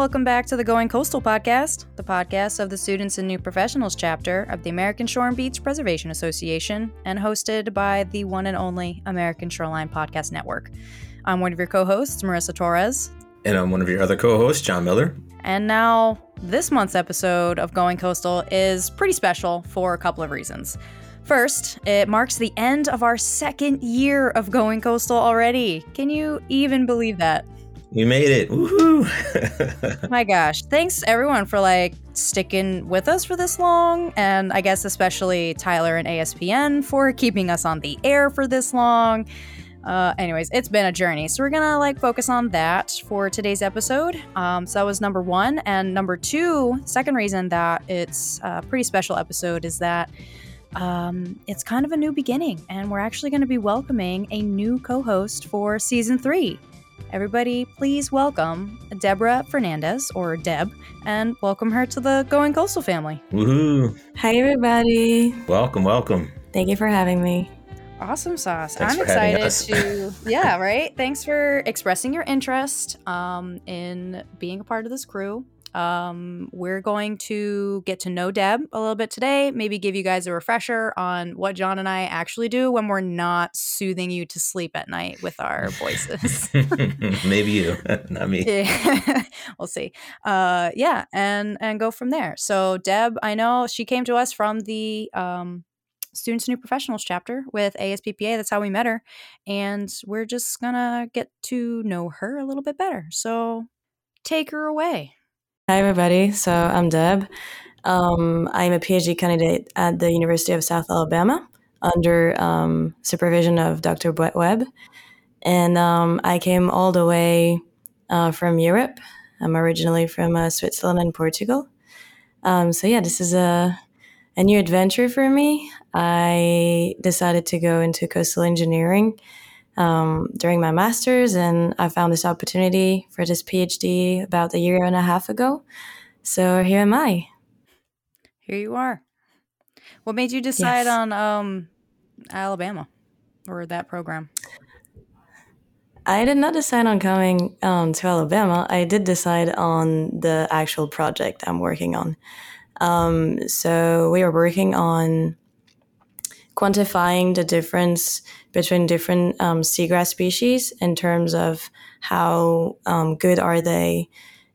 Welcome back to the Going Coastal podcast, the podcast of the Students and New Professionals chapter of the American Shore and Beach Preservation Association and hosted by the one and only American Shoreline Podcast Network. I'm one of your co hosts, Marissa Torres. And I'm one of your other co hosts, Jon Miller. And now, this month's episode of Going Coastal is pretty special for a couple of reasons. First, it marks the end of our second year of Going Coastal already. Can you even believe that? We made it. Woohoo! My gosh. Thanks everyone for like sticking with us for this long. And I guess especially Tyler and ASPN for keeping us on the air for this long. Uh, anyways, it's been a journey. So we're gonna like focus on that for today's episode. Um, so that was number one. And number two, second reason that it's a pretty special episode is that um, it's kind of a new beginning, and we're actually going to be welcoming a new co host for season three. Everybody, please welcome Déborah Fernandes, or Deb, and welcome her to the Going Coastal family. Woohoo! Hi, everybody. Welcome, welcome. Thank you for having me. Awesome sauce. Thanks I'm for excited us. to, yeah, right? Thanks for expressing your interest um, in being a part of this crew. Um, we're going to get to know Deb a little bit today, maybe give you guys a refresher on what Jon and I actually do when we're not soothing you to sleep at night with our voices. Maybe you, not me. Yeah, we'll see. Uh, yeah, and and go from there. So Deb, I know she came to us from the um, Students and New Professionals chapter with ASBPA. That's how we met her, and we're just gonna get to know her a little bit better. So take her away. Hi, everybody. So I'm Deb. Um, I'm a PhD candidate at the University of South Alabama under um, supervision of Dr. Brett Webb. And um, I came all the way uh, from Europe. I'm originally from uh, Switzerland and Portugal. Um, so, yeah, this is a, a new adventure for me. I decided to go into coastal engineering um, during my master's, and I found this opportunity for this PhD about a year and a half ago. So here am I. Here you are. What made you decide Yes. on um, Alabama or that program? I did not decide on coming um, to Alabama. I did decide on the actual project I'm working on. Um, so we are working on quantifying the difference between different um, seagrass species in terms of how um, good are they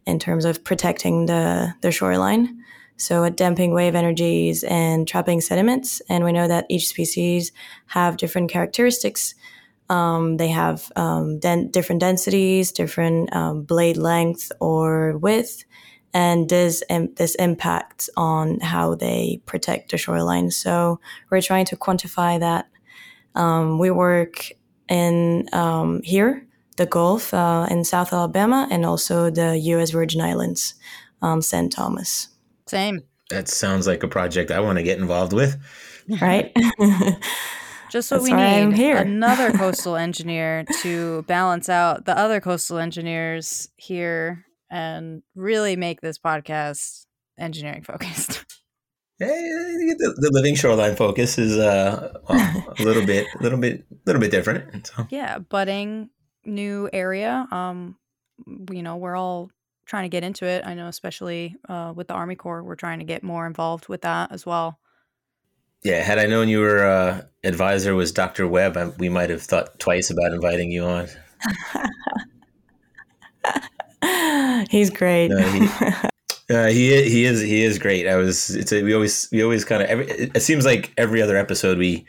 in terms of protecting the, the shoreline. So at damping wave energies and trapping sediments. And we know that each species have different characteristics um, they have um, den- different densities, different um, blade length or width, and this this impacts on how they protect the shoreline. So we're trying to quantify that. Um, we work in um, here, the Gulf uh, in South Alabama, and also the U.S. Virgin Islands, um, St. Thomas. Same. That sounds like a project I want to get involved with. Right. Just what That's we why I'm need here. another coastal engineer to balance out the other coastal engineers here and really make this podcast engineering focused. Hey, the, the living shoreline focus is uh, well, a little bit, a little bit, a little bit different. So yeah, budding new area. Um, you know, we're all trying to get into it. I know, especially uh, with the Army Corps, we're trying to get more involved with that as well. yeah, had I known your uh, advisor was Dr. Webb, I, we might have thought twice about inviting you on. He's great. No, he- Uh, he i- he is he is great. I was it's a, we always we always kind of it seems like every other episode we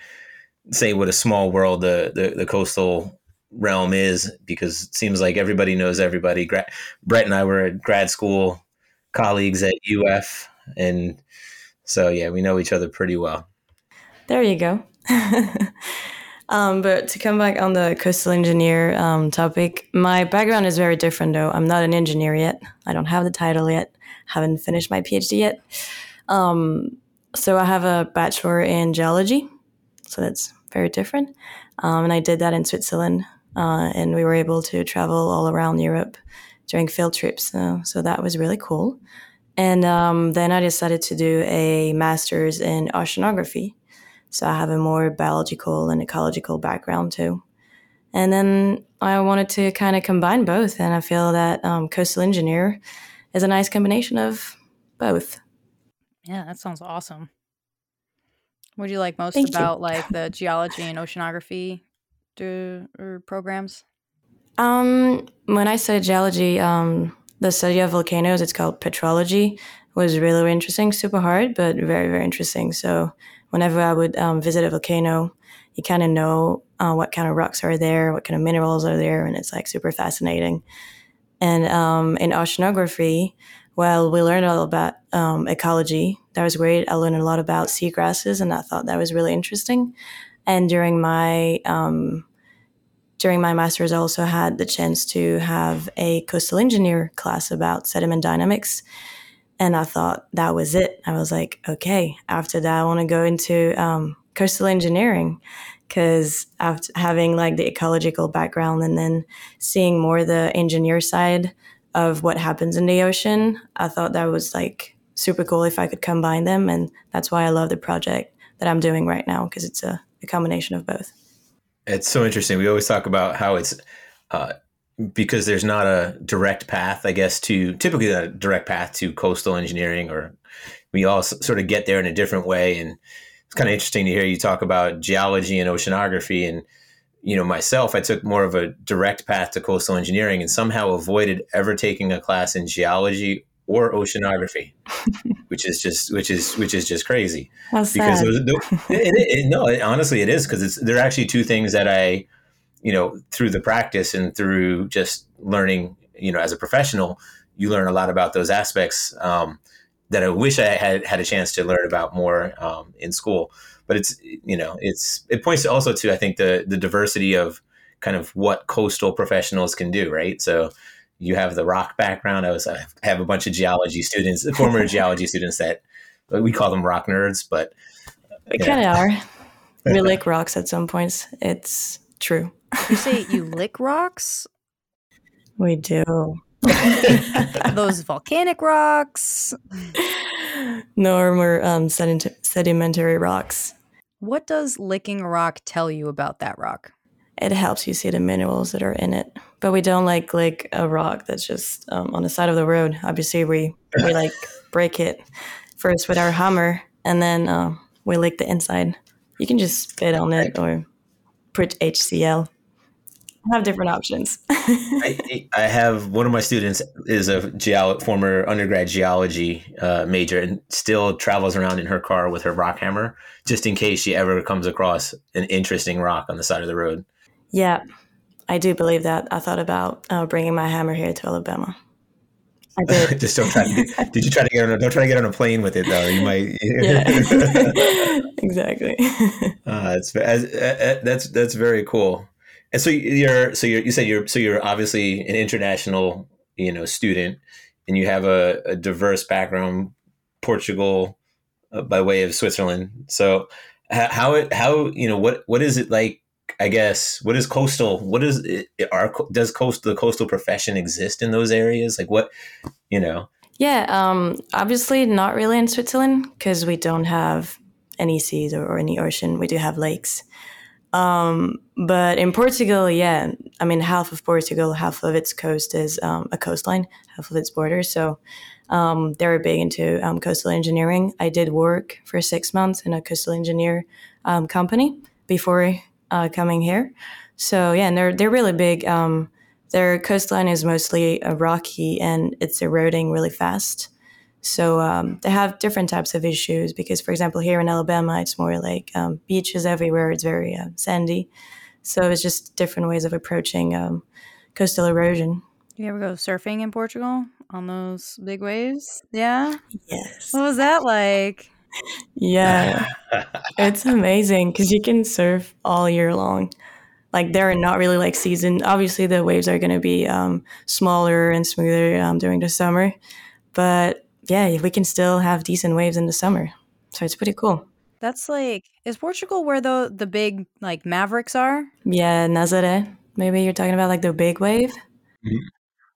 say what a small world the the, the coastal realm is because it seems like everybody knows everybody. Gra- Brett and I were at grad school colleagues at UF, and so yeah, we know each other pretty well. There you go. um, but to come back on the coastal engineer um, topic, my background is very different though. I'm not an engineer yet. I don't have the title yet. Haven't finished my PhD yet. Um, so I have a bachelor in geology. So that's very different. Um, and I did that in Switzerland. Uh, and we were able to travel all around Europe during field trips. So, so that was really cool. And um, then I decided to do a master's in oceanography. So I have a more biological and ecological background too. And then I wanted to kind of combine both. And I feel that um, coastal engineer is a nice combination of both. Yeah, that sounds awesome. What do you like most Thank you. about like the geology and oceanography do, or programs? Um, when I studied geology, um, the study of volcanoes, it's called petrology, was really, really interesting. Super hard, but very, very interesting. So whenever I would um, visit a volcano, you kind of know uh, what kind of rocks are there, what kind of minerals are there, and it's like super fascinating. And um, in oceanography, well, we learned all about um, ecology. That was great. I learned a lot about seagrasses, and I thought that was really interesting. And during my um, during my master's, I also had the chance to have a coastal engineer class about sediment dynamics. And I thought that was it. I was like, okay, after that, I want to go into um, coastal engineering because after having like the ecological background and then seeing more the engineer side of what happens in the ocean, I thought that was like super cool if I could combine them. And that's why I love the project that I'm doing right now because it's a, a combination of both. It's so interesting. We always talk about how it's uh, because there's not a direct path, I guess, to typically a direct path to coastal engineering, or we all s- sort of get there in a different way. And it's kind of interesting to hear you talk about geology and oceanography. And, you know, myself, I took more of a direct path to coastal engineering and somehow avoided ever taking a class in geology or oceanography, which is just which is which is just crazy How because sad. it, it, it- no, it- honestly, it is because it's they're actually two things that I, you know, through the practice and through just learning, you know, as a professional, you learn a lot about those aspects um, that I wish I had had a chance to learn about more um, in school. But it's you know, it's it points to also to I think the the diversity of kind of what coastal professionals can do, right? So you have the rock background. I was I have a bunch of geology students, former geology students that we call them rock nerds, but We Yeah. kind of are. We lick rocks at some points. It's true. You say you lick rocks? We do. Those volcanic rocks? no, more um, sediment- sedimentary rocks. What does licking a rock tell you about that rock? It helps you see the minerals that are in it. But we don't like lick a rock that's just um, on the side of the road. Obviously, we we like break it first with our hammer, and then uh, we lick the inside. You can just spit on it or put HCl. Have different options. I, I have one of my students is a geolo- former undergrad geology uh, major and still travels around in her car with her rock hammer just in case she ever comes across an interesting rock on the side of the road. yeah, I do believe that. I thought about uh, bringing my hammer here to Alabama. I did. just don't try. To, did you try to get on? A, don't try to get on a plane with it though. You might. Yeah, exactly. Uh, it's as, uh, uh, that's that's very cool. And so you're so you're, you said you're so you're obviously an international you know student, and you have a, a diverse background, Portugal, uh, by way of Switzerland. So how it how you know what what is it like? I guess what is coastal? What is it, are does coast the coastal profession exist in those areas? Like what you know? Yeah, um, obviously not really in Switzerland because we don't have any seas or, or any ocean. We do have lakes. Um, but in Portugal, yeah, I mean, half of Portugal, half of its coast is um, a coastline, half of its borders. So um, they're big into um, coastal engineering. I did work for six months in a coastal engineer um, company before uh, coming here. So yeah, and they're they're really big. Um, their coastline is mostly uh, rocky and it's eroding really fast. So um, they have different types of issues because, for example, here in Alabama, it's more like um, beaches everywhere. It's very uh, sandy. So it's just different ways of approaching um, coastal erosion. You ever go surfing in Portugal on those big waves? Yeah. Yes. What was that like? Yeah. it's amazing because you can surf all year long. Like there are not really like season. Obviously, the waves are going to be um, smaller and smoother um, during the summer, but yeah, we can still have decent waves in the summer. So it's pretty cool. That's like is Portugal where the the big like mavericks are? Yeah, Nazaré. Maybe you're talking about like the big wave.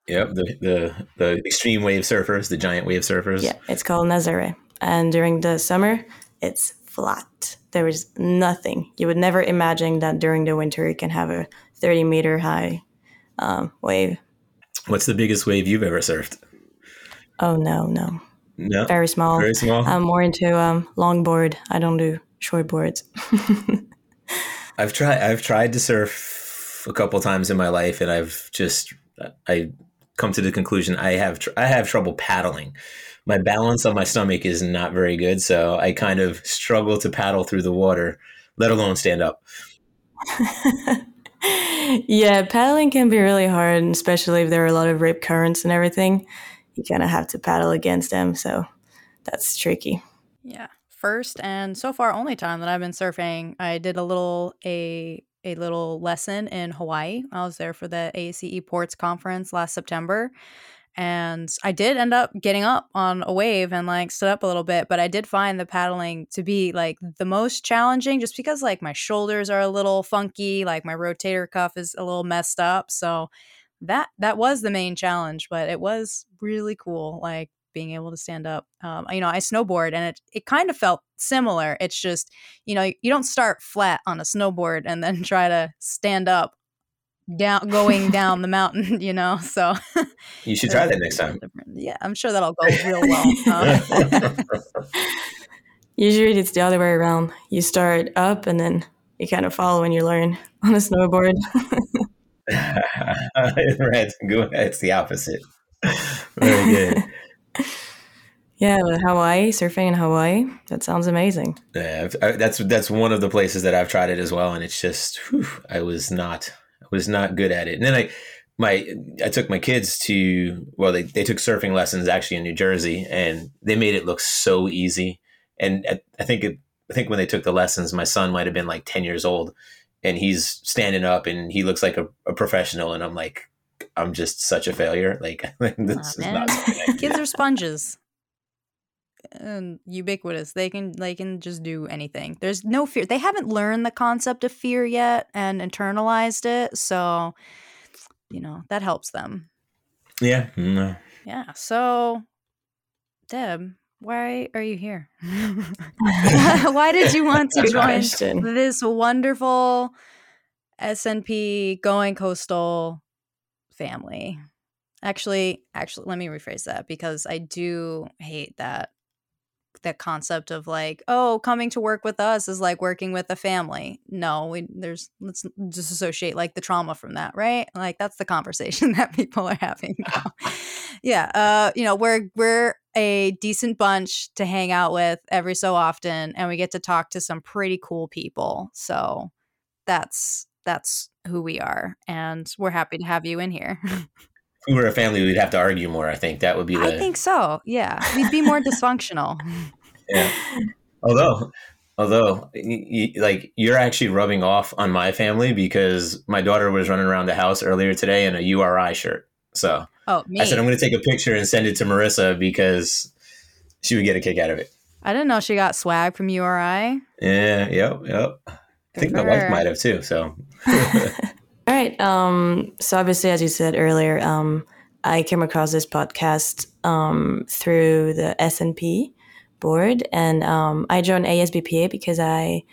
Yep, the, the the extreme wave surfers, the giant wave surfers. Yeah, it's called Nazaré. And during the summer, it's flat. There is nothing. You would never imagine that during the winter you can have a 30 meter high um, wave. What's the biggest wave you've ever surfed? Oh no, no, No, very small. very small. I'm more into um, longboard. I don't do short boards. I've tried. I've tried to surf a couple times in my life, and I've just I come to the conclusion I have tr- I have trouble paddling. My balance on my stomach is not very good, so I kind of struggle to paddle through the water, let alone stand up. yeah, paddling can be really hard, especially if there are a lot of rip currents and everything. You kind of have to paddle against them, so that's tricky. Yeah. First and so far only time that I've been surfing, I did a little a a little lesson in Hawaii. I was there for the ACE Ports conference last September. And I did end up getting up on a wave and like stood up a little bit, but I did find the paddling to be like the most challenging just because like my shoulders are a little funky, like my rotator cuff is a little messed up. So that that was the main challenge, but it was really cool. Like being able to stand up. Um, you know, I snowboard and it, it kind of felt similar. It's just, you know, you don't start flat on a snowboard and then try to stand up down going down the mountain, you know. So you should try that next time. Yeah, I'm sure that'll go real well. Usually it's the other way around. You start up and then you kind of follow when you learn on a snowboard. Right, it's the opposite. Very good. Yeah, Hawaii, surfing in Hawaii. That sounds amazing. Yeah, I, that's that's one of the places that I've tried it as well, and it's just whew, I was not I was not good at it. And then I my I took my kids to well they they took surfing lessons actually in New Jersey, and they made it look so easy. And I, I think it, I think when they took the lessons, my son might have been like ten years old, and he's standing up and he looks like a, a professional, and I'm like I'm just such a failure. Like this is not kids are sponges and ubiquitous. They can they can just do anything. There's no fear. They haven't learned the concept of fear yet and internalized it. So, you know, that helps them. Yeah. Yeah. So, Deb, why are you here? why did you want to join this wonderful SNP going coastal family? Actually, actually, let me rephrase that because I do hate that that concept of like, oh, coming to work with us is like working with a family. No, we there's let's disassociate like the trauma from that, right? Like that's the conversation that people are having yeah, uh, you know, we're we're a decent bunch to hang out with every so often, and we get to talk to some pretty cool people. So that's that's who we are, and we're happy to have you in here. if we were a family, we'd have to argue more. I think that would be. The... I think so. Yeah, we'd be more dysfunctional. Yeah. Although, although, like you're actually rubbing off on my family because my daughter was running around the house earlier today in a URI shirt. So, oh, me. I said I'm going to take a picture and send it to Marissa because she would get a kick out of it. I didn't know she got swag from URI. Yeah. Yep. Yep. I think my wife might have too. So. All right. Um, so obviously, as you said earlier, um, I came across this podcast um, through the SNP board, and um, I joined ASBPA because I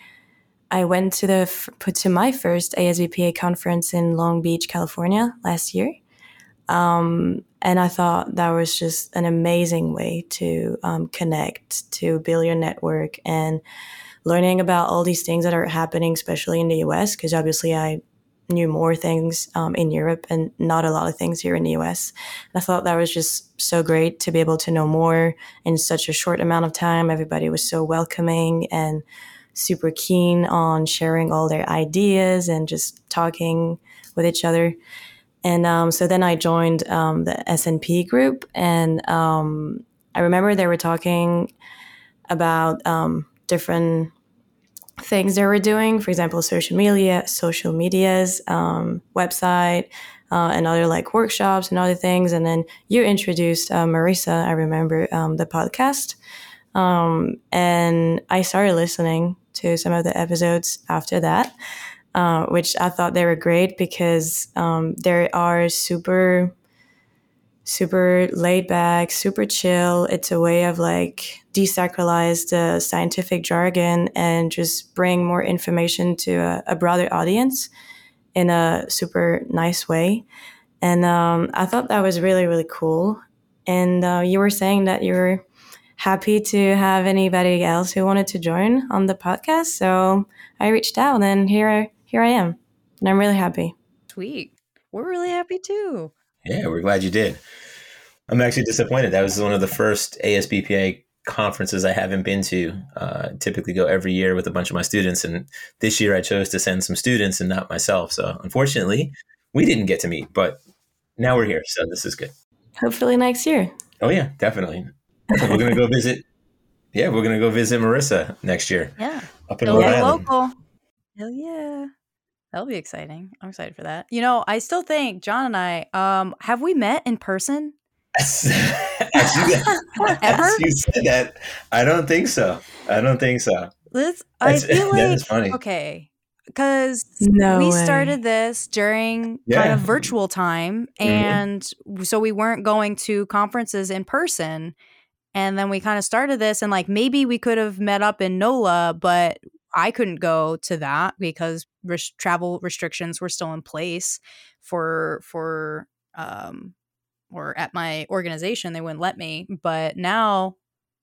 I went to the put to my first ASBPA conference in Long Beach, California last year, um, and I thought that was just an amazing way to um, connect, to build your network, and learning about all these things that are happening, especially in the U.S. Because obviously, I knew more things um, in Europe and not a lot of things here in the US. And I thought that was just so great to be able to know more in such a short amount of time. Everybody was so welcoming and super keen on sharing all their ideas and just talking with each other. And um, so then I joined um, the SNP group, and um, I remember they were talking about um, different things they were doing. For example, social media, social medias, um, website, uh, and other like workshops and other things. And then you introduced uh, Marissa. I remember um, the podcast, um, and I started listening to some of the episodes after that. Uh, which I thought they were great because um, they are super super laid back, super chill. It's a way of like desacralize the scientific jargon and just bring more information to a, a broader audience in a super nice way. And um, I thought that was really, really cool. and uh, you were saying that you were happy to have anybody else who wanted to join on the podcast. So I reached out, and here here I am, and I'm really happy. Sweet, we're really happy too. Yeah, we're glad you did. I'm actually disappointed. That was one of the first ASBPA conferences I haven't been to. Uh, typically go every year with a bunch of my students, and this year I chose to send some students and not myself. So unfortunately, we didn't get to meet, but now we're here, so this is good. Hopefully next year. Oh yeah, definitely. we're gonna go visit. Yeah, we're gonna go visit Marissa next year. Yeah, up in Rhode Island. local. Hell yeah. That'll be exciting. I'm excited for that. You know, I still think Jon and I, um, have we met in person? as, you, as you said that, I don't think so. I don't think so. Liz, I feel like funny. okay, because no we way. started this during yeah. kind of virtual time, mm-hmm. and mm-hmm. so we weren't going to conferences in person. And then we kind of started this, and like maybe we could have met up in NOLA, but I couldn't go to that because res- travel restrictions were still in place for for um or at my organization they wouldn't let me but now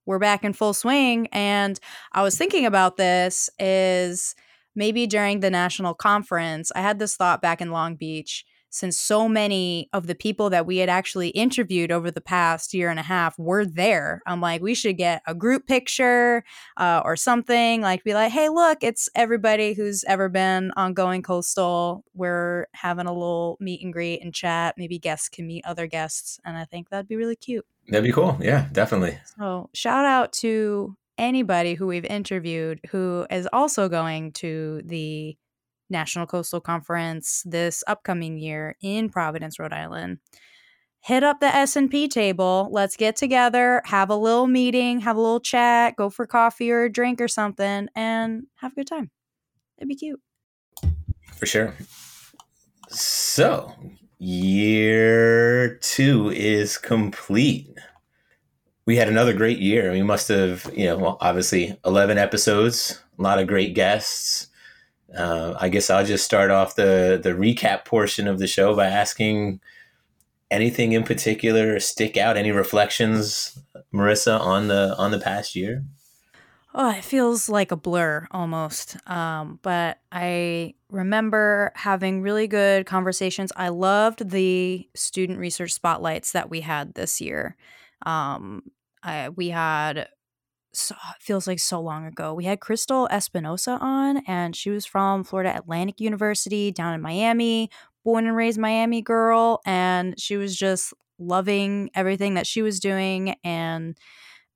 we're back in full swing and i was thinking about this is maybe during the national conference i had this thought back in long beach since so many of the people that we had actually interviewed over the past year and a half were there. I'm like, we should get a group picture uh, or something. Like, be like, hey, look, it's everybody who's ever been on Going Coastal. We're having a little meet and greet and chat. Maybe guests can meet other guests. And I think that'd be really cute. That'd be cool. Yeah, definitely. So, shout out to anybody who we've interviewed who is also going to the National Coastal Conference this upcoming year in Providence, Rhode Island. Hit up the SNP table. Let's get together, have a little meeting, have a little chat, go for coffee or a drink or something and have a good time. It'd be cute. For sure. So, year 2 is complete. We had another great year. We must have, you know, well, obviously 11 episodes, a lot of great guests uh, I guess I'll just start off the the recap portion of the show by asking anything in particular stick out, any reflections, Marissa, on the on the past year. Oh, it feels like a blur almost. Um, but I remember having really good conversations. I loved the student research spotlights that we had this year. Um, I, we had so, feels like so long ago. We had Crystal Espinosa on, and she was from Florida Atlantic University down in Miami, born and raised Miami girl, and she was just loving everything that she was doing and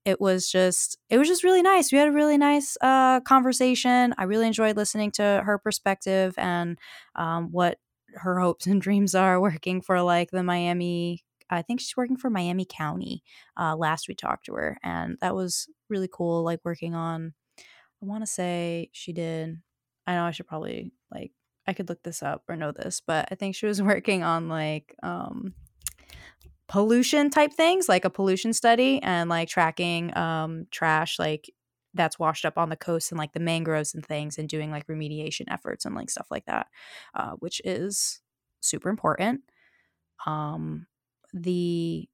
it was just it was just really nice we had a really nice uh, conversation i really enjoyed listening to her perspective and um, what her hopes and dreams are working for like the miami I think she's working for Miami County. Uh, last we talked to her, and that was really cool. Like working on, I want to say she did. I know I should probably like I could look this up or know this, but I think she was working on like um, pollution type things, like a pollution study and like tracking um, trash like that's washed up on the coast and like the mangroves and things and doing like remediation efforts and like stuff like that, uh, which is super important. Um, the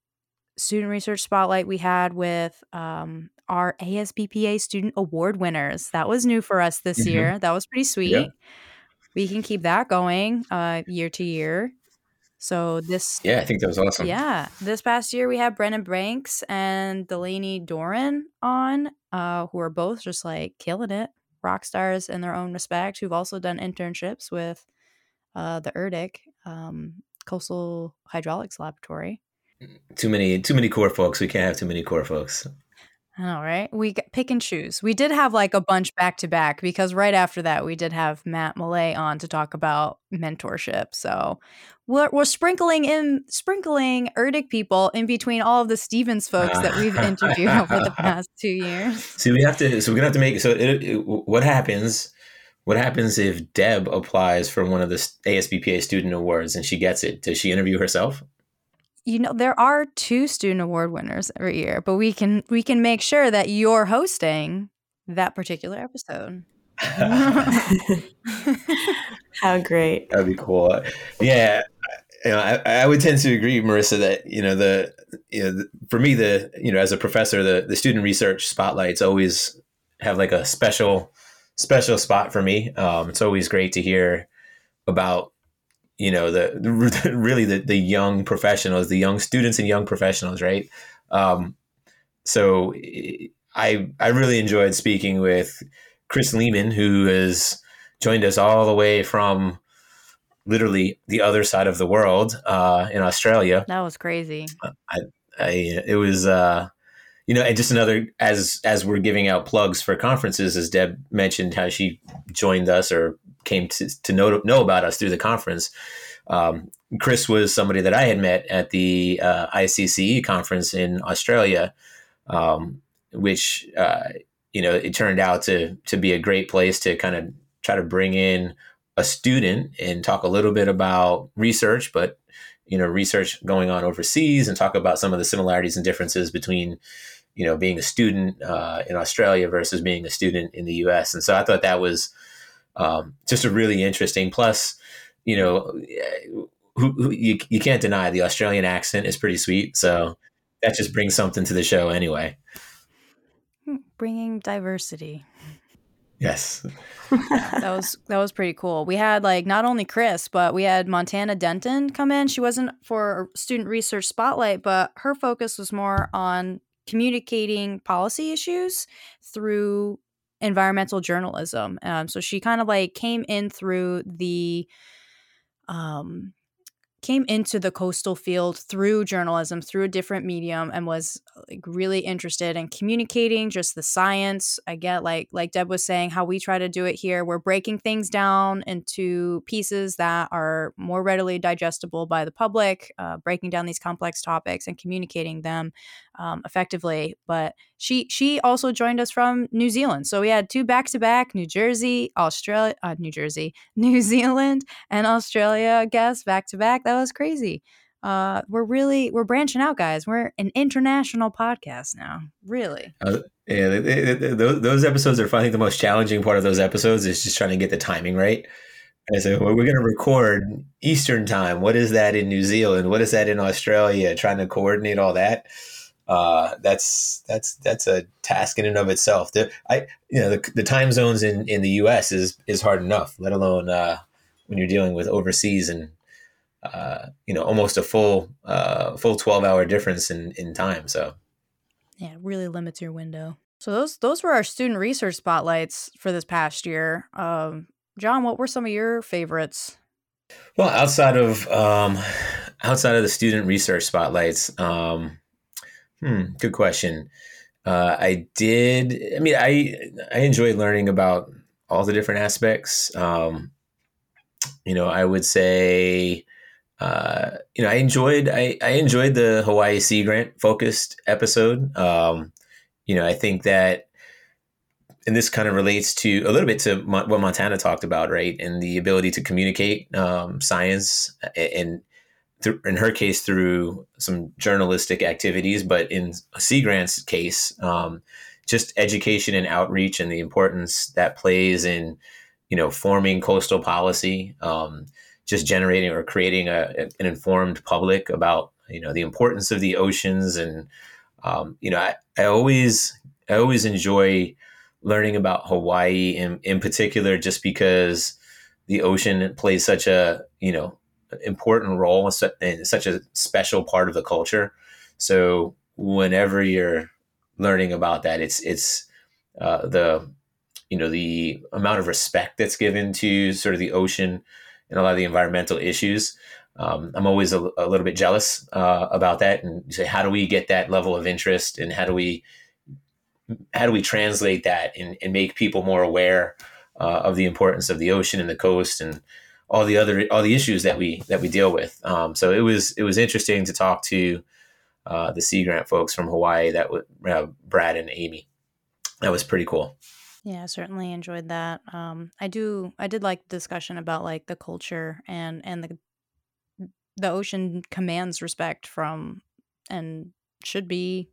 student research spotlight we had with um, our ASBPA student award winners. That was new for us this mm-hmm. year. That was pretty sweet. Yeah. We can keep that going uh, year to year. So this, yeah, I think that was awesome. Yeah, this past year we had Brennan Branks and Delaney Doran on, uh, who are both just like killing it, rock stars in their own respect. Who've also done internships with uh, the ERDC, um, Coastal Hydraulics Laboratory. Too many, too many Corps folks. We can't have too many Corps folks. I know, right? We pick and choose. We did have like a bunch back to back because right after that we did have Matt Millay on to talk about mentorship. So we're, we're sprinkling in sprinkling Erdic people in between all of the Stevens folks that we've interviewed over the past two years. See, we have to. So we're gonna have to make. So it, it, what happens? What happens if Deb applies for one of the ASBPA student awards and she gets it? Does she interview herself? You know, there are two student award winners every year, but we can we can make sure that you're hosting that particular episode. How great. That'd be cool. Yeah. you know, I, I would tend to agree, Marissa, that you know the you know the, for me the you know as a professor the the student research spotlights always have like a special special spot for me. Um, it's always great to hear about you know the, the really the, the young professionals, the young students and young professionals, right? Um, so I I really enjoyed speaking with Chris Lehman, who has joined us all the way from literally the other side of the world uh, in Australia. That was crazy. I, I it was uh, you know, and just another as as we're giving out plugs for conferences, as Deb mentioned how she joined us or came to, to know know about us through the conference. Um, Chris was somebody that I had met at the uh, ICCE conference in Australia, um, which uh, you know it turned out to to be a great place to kind of try to bring in a student and talk a little bit about research, but you know research going on overseas and talk about some of the similarities and differences between you know, being a student uh, in Australia versus being a student in the U.S. And so I thought that was um, just a really interesting. Plus, you know, who, who, you you can't deny the Australian accent is pretty sweet. So that just brings something to the show anyway. Hmm, bringing diversity. Yes. that was that was pretty cool. We had like not only Chris, but we had Montana Denton come in. She wasn't for student research spotlight, but her focus was more on communicating policy issues through environmental journalism. Um, so she kind of like came in through the um, came into the coastal field through journalism through a different medium and was like really interested in communicating just the science i get like like deb was saying how we try to do it here we're breaking things down into pieces that are more readily digestible by the public uh, breaking down these complex topics and communicating them um, effectively but she she also joined us from new zealand. So we had two back to back new jersey australia uh, new jersey new zealand and australia guests back to back that was crazy. Uh, we're really we're branching out guys. We're an international podcast now really. Uh, yeah they, they, they, those episodes are i think the most challenging part of those episodes is just trying to get the timing right. I said, well, we're going to record Eastern time. What is that in New Zealand? What is that in Australia? Trying to coordinate all that uh, that's that's that's a task in and of itself. The, I you know the, the time zones in, in the U.S. is is hard enough, let alone uh, when you're dealing with overseas and uh, you know almost a full uh, full twelve hour difference in in time. So yeah, really limits your window. So those those were our student research spotlights for this past year. Um, Jon, what were some of your favorites? Well, outside of um, outside of the student research spotlights. Um, Hmm, good question. Uh, I did. I mean, I I enjoyed learning about all the different aspects. Um, you know, I would say, uh, you know, I enjoyed I, I enjoyed the Hawaii Sea Grant focused episode. Um, you know, I think that, and this kind of relates to a little bit to what Montana talked about, right? And the ability to communicate um, science and in her case through some journalistic activities, but in Sea Grant's case, um, just education and outreach and the importance that plays in, you know, forming coastal policy, um, just generating or creating a, an informed public about, you know, the importance of the oceans. And, um, you know, I, I always, I always enjoy learning about Hawaii in, in particular, just because the ocean plays such a, you know, important role and such a special part of the culture. So whenever you're learning about that, it's it's uh, the you know the amount of respect that's given to sort of the ocean and a lot of the environmental issues. Um, I'm always a, a, little bit jealous uh, about that, and say, how do we get that level of interest, and how do we how do we translate that and, and make people more aware uh, of the importance of the ocean and the coast and all the other all the issues that we that we deal with. Um, so it was it was interesting to talk to uh, the Sea Grant folks from Hawaii that would uh, Brad and Amy. That was pretty cool. Yeah, I certainly enjoyed that. Um, I do I did like the discussion about like the culture and and the the ocean commands respect from and should be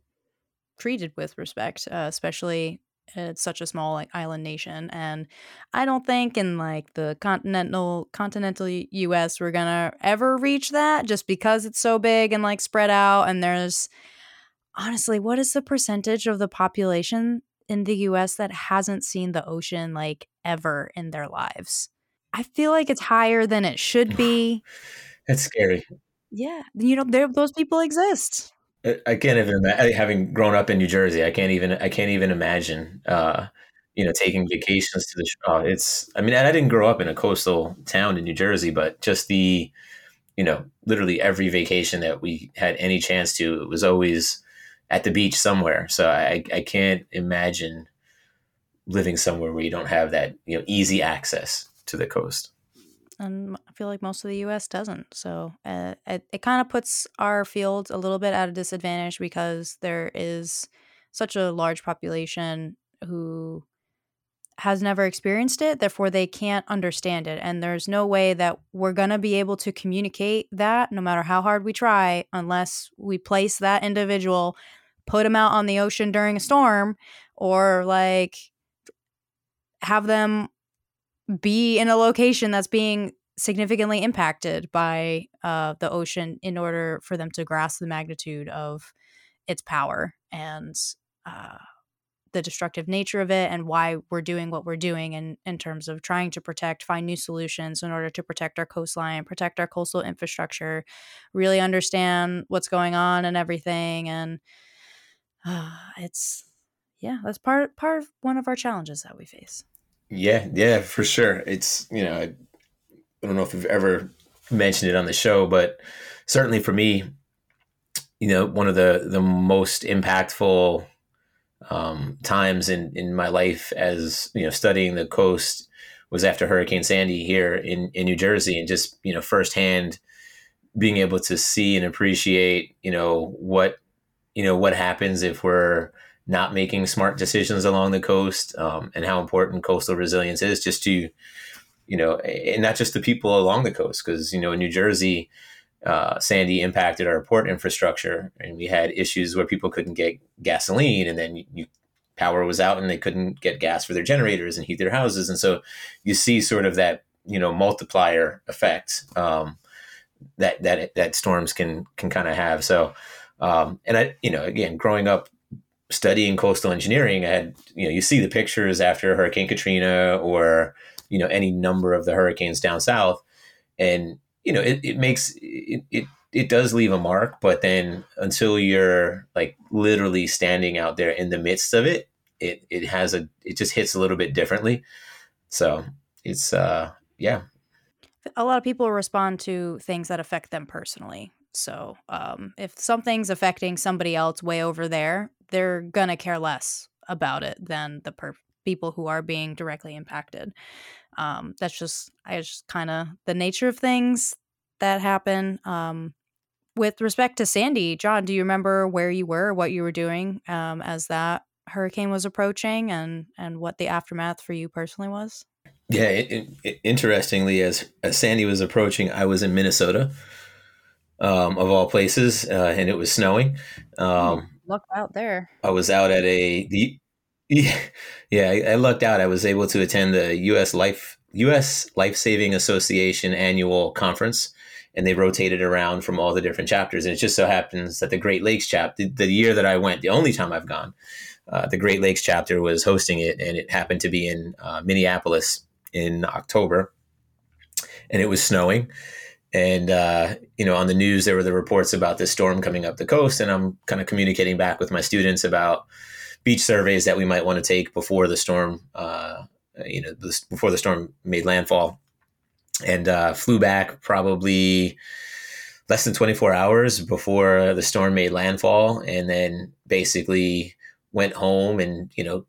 treated with respect, uh, especially it's such a small like island nation and i don't think in like the continental continental us we're gonna ever reach that just because it's so big and like spread out and there's honestly what is the percentage of the population in the us that hasn't seen the ocean like ever in their lives? I feel like it's higher than it should be. It's scary. Yeah you know there those people exist I can't even having grown up in New Jersey. I can't even I can't even imagine uh, you know taking vacations to the. Oh, it's I mean I didn't grow up in a coastal town in New Jersey, but just the you know literally every vacation that we had any chance to, it was always at the beach somewhere. So I I can't imagine living somewhere where you don't have that you know easy access to the coast and I feel like most of the U.S. doesn't. So uh, it it kind of puts our field a little bit at a disadvantage because there is such a large population who has never experienced it, therefore they can't understand it, and there's no way that we're gonna be able to communicate that, no matter how hard we try, unless we place that individual, put them out on the ocean during a storm, or like have them be in a location that's being significantly impacted by uh, the ocean in order for them to grasp the magnitude of its power and uh, the destructive nature of it and why we're doing what we're doing in, in terms of trying to protect, find new solutions in order to protect our coastline, protect our coastal infrastructure, really understand what's going on and everything. And uh, it's, yeah, that's part, part of one of our challenges that we face. Yeah, yeah, for sure. It's, you know, I, I don't know if we've ever mentioned it on the show, but certainly for me, you know, one of the the most impactful um, times in in my life as you know studying the coast was after Hurricane Sandy here in in New Jersey, and just you know firsthand being able to see and appreciate you know what you know what happens if we're not making smart decisions along the coast um, and how important coastal resilience is just to you know and not just the people along the coast because you know in new jersey uh, sandy impacted our port infrastructure and we had issues where people couldn't get gasoline and then you, power was out and they couldn't get gas for their generators and heat their houses and so you see sort of that you know multiplier effect um, that that that storms can can kind of have. So um, and I, you know, again, growing up studying coastal engineering, I had you know you see the pictures after Hurricane Katrina or you know any number of the hurricanes down south, and you know it, it makes it, it it does leave a mark, but then until you're like literally standing out there in the midst of it, it it has a it just hits a little bit differently. So it's uh yeah. A lot of people respond to things that affect them personally. So um, if something's affecting somebody else way over there, they're gonna care less about it than the per- people who are being directly impacted. Um, that's just I just kind of the nature of things that happen. Um, with respect to Sandy, Jon, do you remember where you were, what you were doing um, as that hurricane was approaching, and and what the aftermath for you personally was? Yeah, it, it, interestingly, as, as Sandy was approaching, I was in Minnesota, um, of all places, uh, and it was snowing. Um, lucked out there. I was out at a the yeah, yeah I, I lucked out. I was able to attend the U.S. Life U.S. Life Saving Association annual conference, and they rotated around from all the different chapters. And it just so happens that the Great Lakes chapter, the, the year that I went, the only time I've gone, uh, the Great Lakes chapter was hosting it, and it happened to be in uh, Minneapolis in October, and it was snowing and uh, you know on the news there were the reports about this storm coming up the coast and i'm kind of communicating back with my students about beach surveys that we might want to take before the storm uh, you know before the storm made landfall. And uh, flew back probably less than 24 hours before the storm made landfall and then basically went home and you know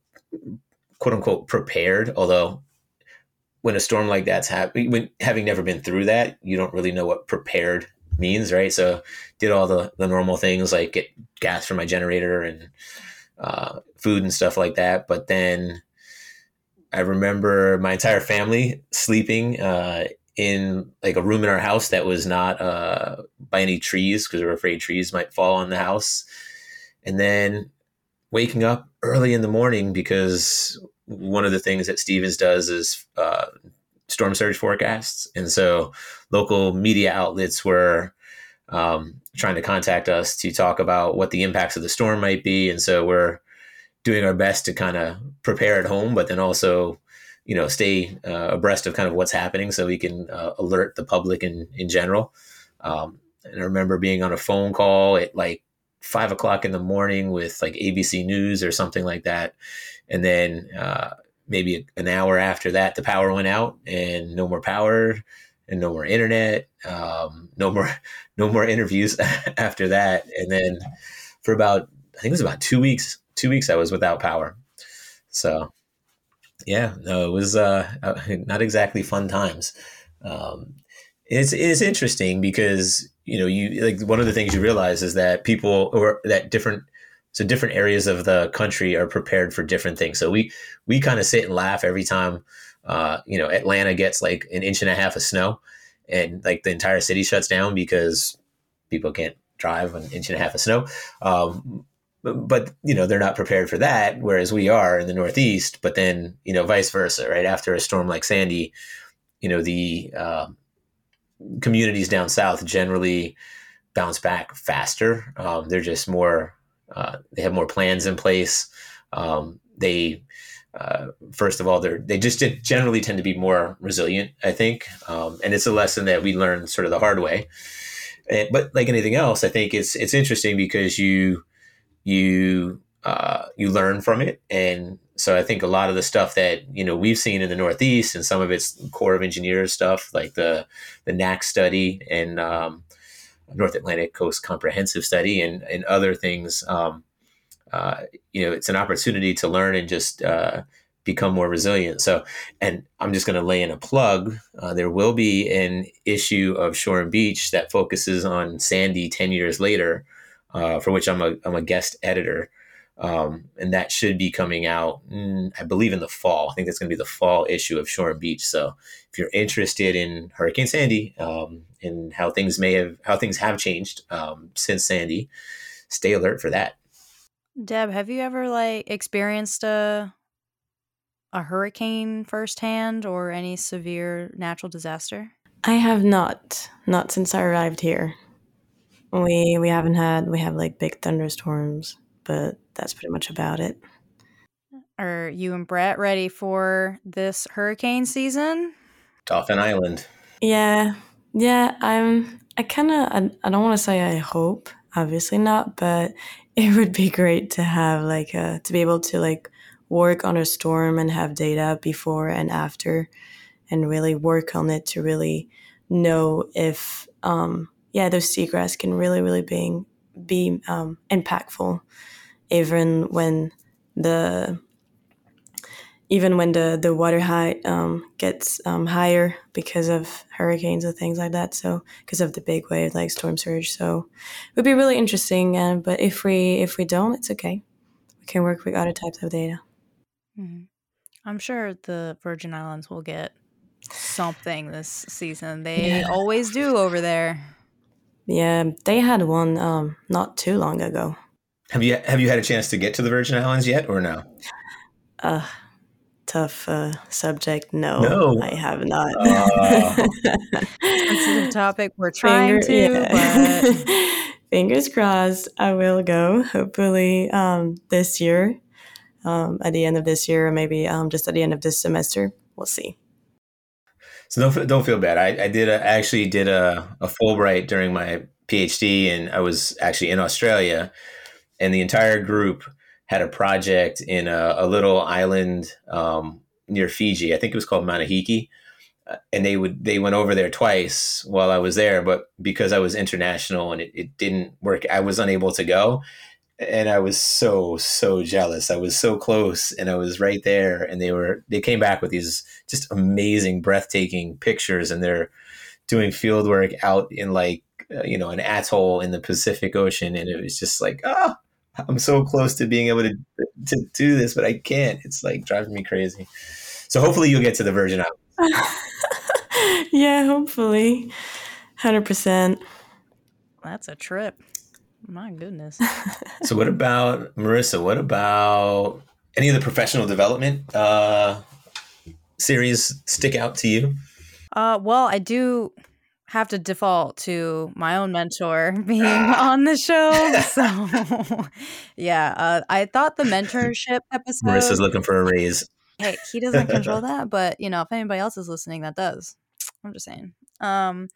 quote unquote prepared although when a storm like that's happening, when having never been through that, you don't really know what prepared means, right? So did all the, the normal things like get gas for my generator and uh, food and stuff like that. But then I remember my entire family sleeping uh, in like a room in our house that was not uh, by any trees because we were afraid trees might fall on the house. And then waking up early in the morning because one of the things that Stevens does is uh, storm surge forecasts, and so local media outlets were um, trying to contact us to talk about what the impacts of the storm might be, and so we're doing our best to kind of prepare at home, but then also you know stay uh, abreast of kind of what's happening so we can uh, alert the public in in general. Um, and I remember being on a phone call at like five o'clock in the morning with like ABC News or something like that, and then uh, maybe an hour after that, the power went out and no more power and no more internet, um, no more no more interviews after that, and then for about I think it was about two weeks, two weeks I was without power. So yeah, no, it was uh, not exactly fun times. Um, it's it's interesting because you know you like one of the things you realize is that people or that different so different areas of the country are prepared for different things. So we we kind of sit and laugh every time uh, you know Atlanta gets like an inch and a half of snow, and like the entire city shuts down because people can't drive an inch and a half of snow. Um, but you know they're not prepared for that, whereas we are in the Northeast. But then you know vice versa, right? After a storm like Sandy, you know the uh, communities down south generally bounce back faster. Um, they're just more uh, they have more plans in place. Um, they uh, first of all they they just generally tend to be more resilient. I think, um, and it's a lesson that we learned sort of the hard way. And, but like anything else, I think it's it's interesting because you you uh, you learn from it, and so I think a lot of the stuff that you know we've seen in the Northeast and some of its Corps of Engineers stuff, like the the NAC study and um, North Atlantic Coast Comprehensive Study and, and other things. Um, uh, you know, it's an opportunity to learn and just uh, become more resilient. So, and I'm just going to lay in a plug. Uh, there will be an issue of Shore and Beach that focuses on Sandy 10 years later, uh, for which I'm a, I'm a guest editor. Um, and that should be coming out, mm, I believe, in the fall. I think that's going to be the fall issue of Shore and Beach. So, if you're interested in Hurricane Sandy um, and how things may have how things have changed um, since Sandy, stay alert for that. Deb, have you ever like experienced a a hurricane firsthand or any severe natural disaster? I have not, not since I arrived here. We we haven't had we have like big thunderstorms, but that's pretty much about it. Are you and Brett ready for this hurricane season? Dauphin Island. Yeah, yeah. I'm. I kind of. I, I don't want to say I hope. Obviously not, but it would be great to have like a, to be able to like work on a storm and have data before and after, and really work on it to really know if um yeah those seagrass can really really be be um, impactful even when the even when the the water height um, gets um, higher because of hurricanes and things like that. So because of the big wave like storm surge. So it would be really interesting. Uh, but if we if we don't, it's okay. We can work with other types of data. Mm-hmm. I'm sure the Virgin Islands will get something this season. They yeah. always do over there. Yeah, they had one um, not too long ago. Have you have you had a chance to get to the Virgin Islands yet, or no? Uh, tough uh, subject. No, no, I have not. Uh. Sensitive topic. We're trying Finger, to, yeah. but fingers crossed. I will go. Hopefully, um, this year, um, at the end of this year, or maybe um, just at the end of this semester. We'll see. So don't don't feel bad. I, I did a, actually did a, a Fulbright during my PhD, and I was actually in Australia and the entire group had a project in a, a little island um, near Fiji. I think it was called Manihiki. Uh, and they would they went over there twice while I was there, but because I was international and it, it didn't work, I was unable to go. And I was so so jealous. I was so close, and I was right there. And they were they came back with these just amazing, breathtaking pictures, and they're doing field work out in like uh, you know an atoll in the Pacific Ocean, and it was just like ah, I'm so close to being able to to do this, but I can't. It's like driving me crazy. So hopefully you'll get to the Virgin Islands. yeah, hopefully, hundred percent. That's a trip. My goodness. so what about Marissa? What about any of the professional development uh, series stick out to you? Uh, well, I do have to default to my own mentor being on the show. So, yeah, uh, I thought the mentorship episode. Marissa's looking for a raise. Hey, he doesn't control that, but you know, if anybody else is listening, that does. I'm just saying. Um,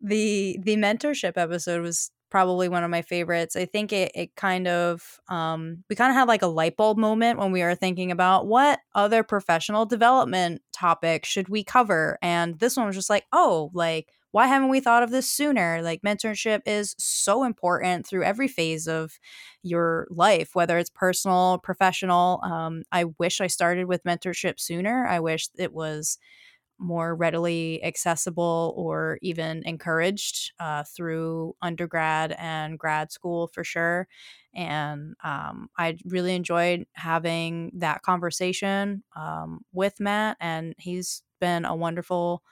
the the mentorship episode was probably one of my favorites. I think it it kind of um, we kind of had like a light bulb moment when we were thinking about what other professional development topic should we cover, and this one was just like, oh, like why haven't we thought of this sooner? Like mentorship is so important through every phase of your life, whether it's personal, professional. Um, I wish I started with mentorship sooner. I wish it was more readily accessible or even encouraged uh, through undergrad and grad school for sure. And um, I really enjoyed having that conversation um, with Matt, and he's been a wonderful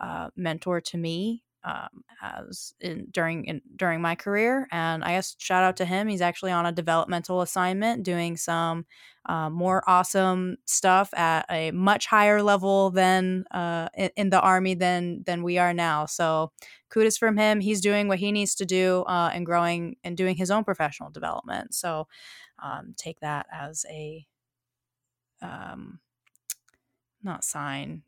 uh, mentor to me um, as in during in, during my career. And I guess shout out to him. He's actually on a developmental assignment, doing some uh, more awesome stuff at a much higher level than uh, in, in, the army than than we are now. So kudos from him. He's doing what he needs to do uh, and growing and doing his own professional development. So um, take that as a um, not sign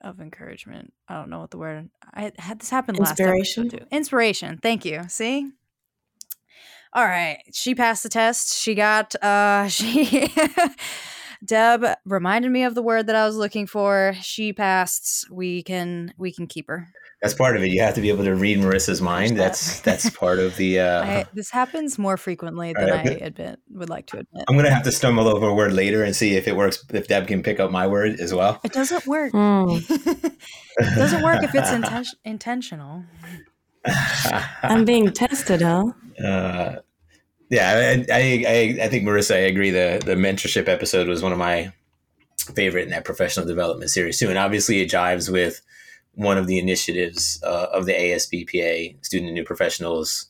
of encouragement. I don't know what the word. I had this happen last Inspiration. too. Inspiration. Thank you. See. All right, she passed the test. She got. uh She. Deb reminded me of the word that I was looking for. She passed. We can. We can keep her that's part of it. You have to be able to read Marissa's mind. That's that's part of the. Uh, I, this happens more frequently than right, I admit would like to admit. I'm gonna have to stumble over a word later and see if it works. If Deb can pick up my word as well. It doesn't work. Mm. it doesn't work if it's inten- intentional. I'm being tested, huh? Uh, yeah, I, I, I think Marissa, I agree. The the mentorship episode was one of my favorite in that professional development series too, and obviously it jives with one of the initiatives uh, of the ASBPA Student and New Professionals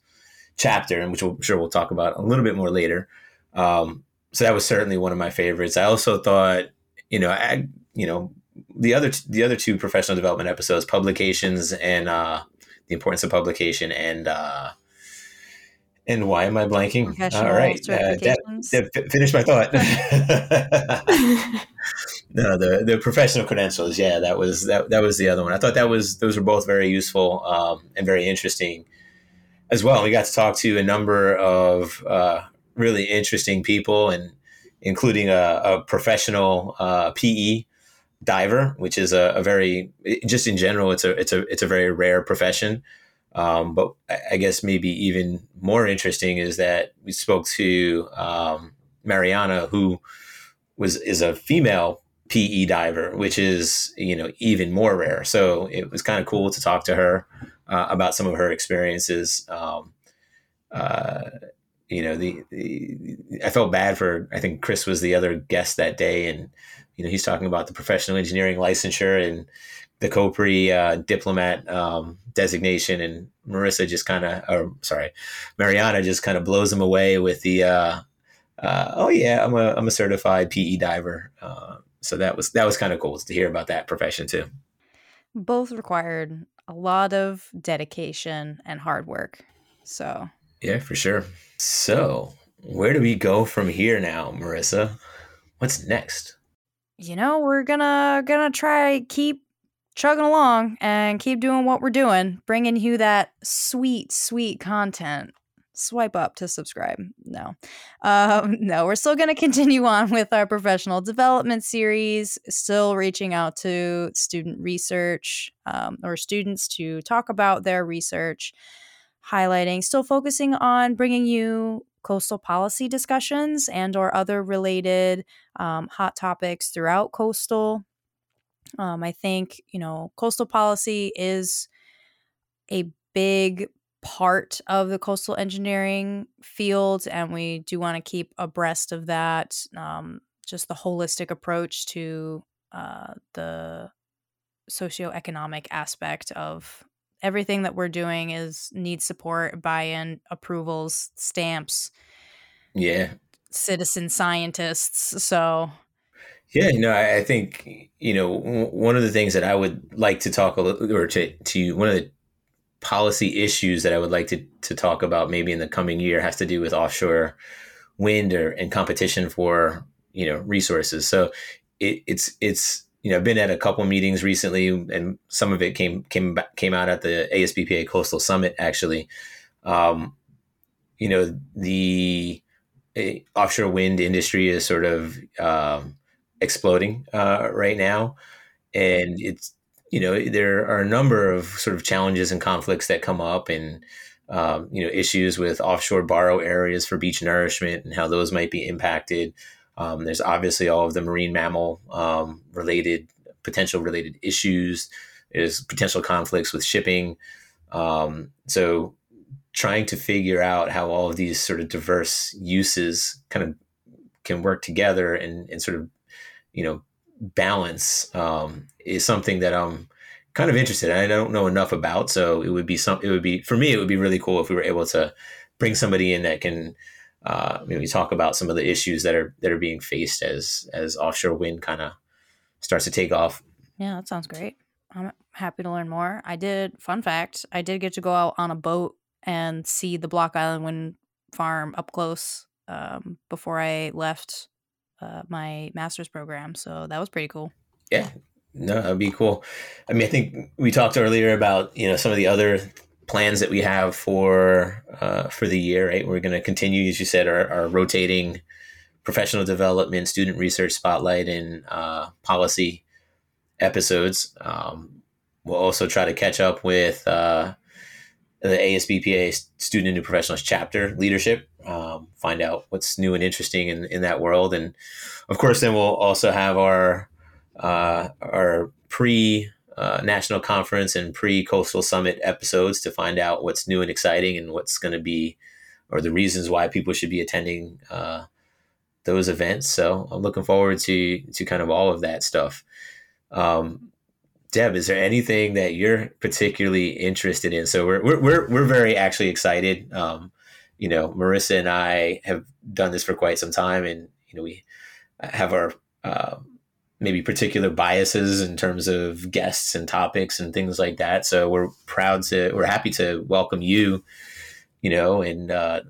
chapter, and which I'm sure we'll talk about a little bit more later. Um, so that was certainly one of my favorites. I also thought, you know, I, you know, the other t- the other two professional development episodes, publications and uh, the importance of publication and uh, and why am I blanking? All right, uh, that, that finish my thought. no, the the professional credentials. Yeah, that was that that was the other one. I thought that was those were both very useful um, and very interesting as well. We got to talk to a number of uh, really interesting people, and including a, a professional uh, PE diver, which is a, a, very just in general, it's a it's a it's a very rare profession. Um, but I guess maybe even more interesting is that we spoke to um, Mariana, who was is a female PE diver, which is you know even more rare. So it was kind of cool to talk to her uh, about some of her experiences. Um, uh, you know, the, the, I felt bad for I think Chris was the other guest that day, and you know he's talking about the professional engineering licensure and the COPRI uh, diplomat um, designation, and Marissa just kind of, or sorry, Mariana just kind of blows him away with the, uh, uh, oh yeah, I'm a I'm a certified PE diver. So that was that was kind of cool to hear about that profession too. Both required a lot of dedication and hard work. So yeah, for sure. So where do we go from here now, Marissa? What's next? You know, we're gonna gonna try keep chugging along and keep doing what we're doing, bringing you that sweet, sweet content swipe up to subscribe. No, um, no, we're still going to continue on with our professional development series, still reaching out to student research um, or students to talk about their research, highlighting, still focusing on bringing you coastal policy discussions and or other related um, hot topics throughout coastal um, i think you know coastal policy is a big part of the coastal engineering field, and we do want to keep abreast of that. Um, just the holistic approach to uh, the socioeconomic aspect of everything that we're doing is needs support, buy-in, approvals, stamps, Yeah. citizen scientists. So Yeah, no, I, I think you know w- one of the things that I would like to talk a little, or to to one of the policy issues that I would like to to talk about maybe in the coming year has to do with offshore wind or and competition for you know resources. So it, it's it's you know I've been at a couple meetings recently, and some of it came came came out at the ASBPA Coastal Summit actually. Um, you know the eh, offshore wind industry is sort of um, exploding uh, right now, and it's you know there are a number of sort of challenges and conflicts that come up, and um, you know issues with offshore borrow areas for beach nourishment and how those might be impacted. Um, there's obviously all of the marine mammal um, related potential related issues. There's potential conflicts with shipping. Um, so trying to figure out how all of these sort of diverse uses kind of can work together and, and sort of you know balance um, is something that I'm kind of interested in. I don't know enough about, so it would be some. It would be for me. It would be really cool if we were able to bring somebody in that can uh, maybe talk about some of the issues that are that are being faced as as offshore wind kind of starts to take off. yeah, that sounds great. I'm happy to learn more. I did. Fun fact: I did get to go out on a boat and see the Block Island Wind Farm up close um, before I left uh, my master's program. So that was pretty cool. Yeah, no, that'd be cool. I mean, I think we talked earlier about you know some of the other plans that we have for uh, for the year. Right, we're going to continue, as you said, our, our rotating professional development, student research spotlight, and uh, policy episodes. Um, we'll also try to catch up with uh, the ASBPA Student and Professionals chapter leadership, um, find out what's new and interesting in, in that world, and of course, then we'll also have our uh, our pre uh, national conference and pre coastal summit episodes to find out what's new and exciting and what's going to be or the reasons why people should be attending uh, those events. So I'm looking forward to to kind of all of that stuff. Um, Deb, is there anything that you're particularly interested in? So we're we're we're, we're very actually excited. Um, you know, Marissa and I have done this for quite some time, and you know we have our uh, maybe particular biases in terms of guests and topics and things like that. So we're proud to we're happy to welcome you. You know, and uh,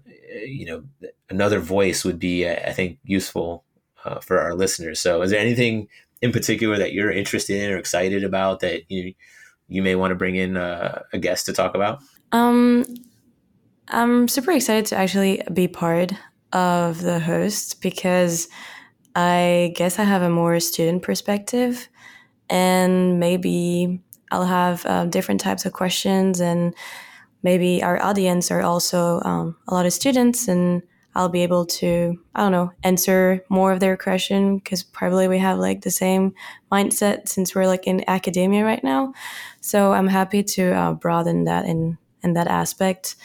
you know another voice would be I think useful uh, for our listeners. So is there anything in particular that you're interested in or excited about that you you may want to bring in uh, a guest to talk about? Um, I'm super excited to actually be part of the host because I guess I have a more student perspective, and maybe I'll have uh, different types of questions, and maybe our audience are also um, a lot of students, and I'll be able to I don't know answer more of their question because probably we have like the same mindset since we're like in academia right now. So I'm happy to uh, broaden that in in that aspect,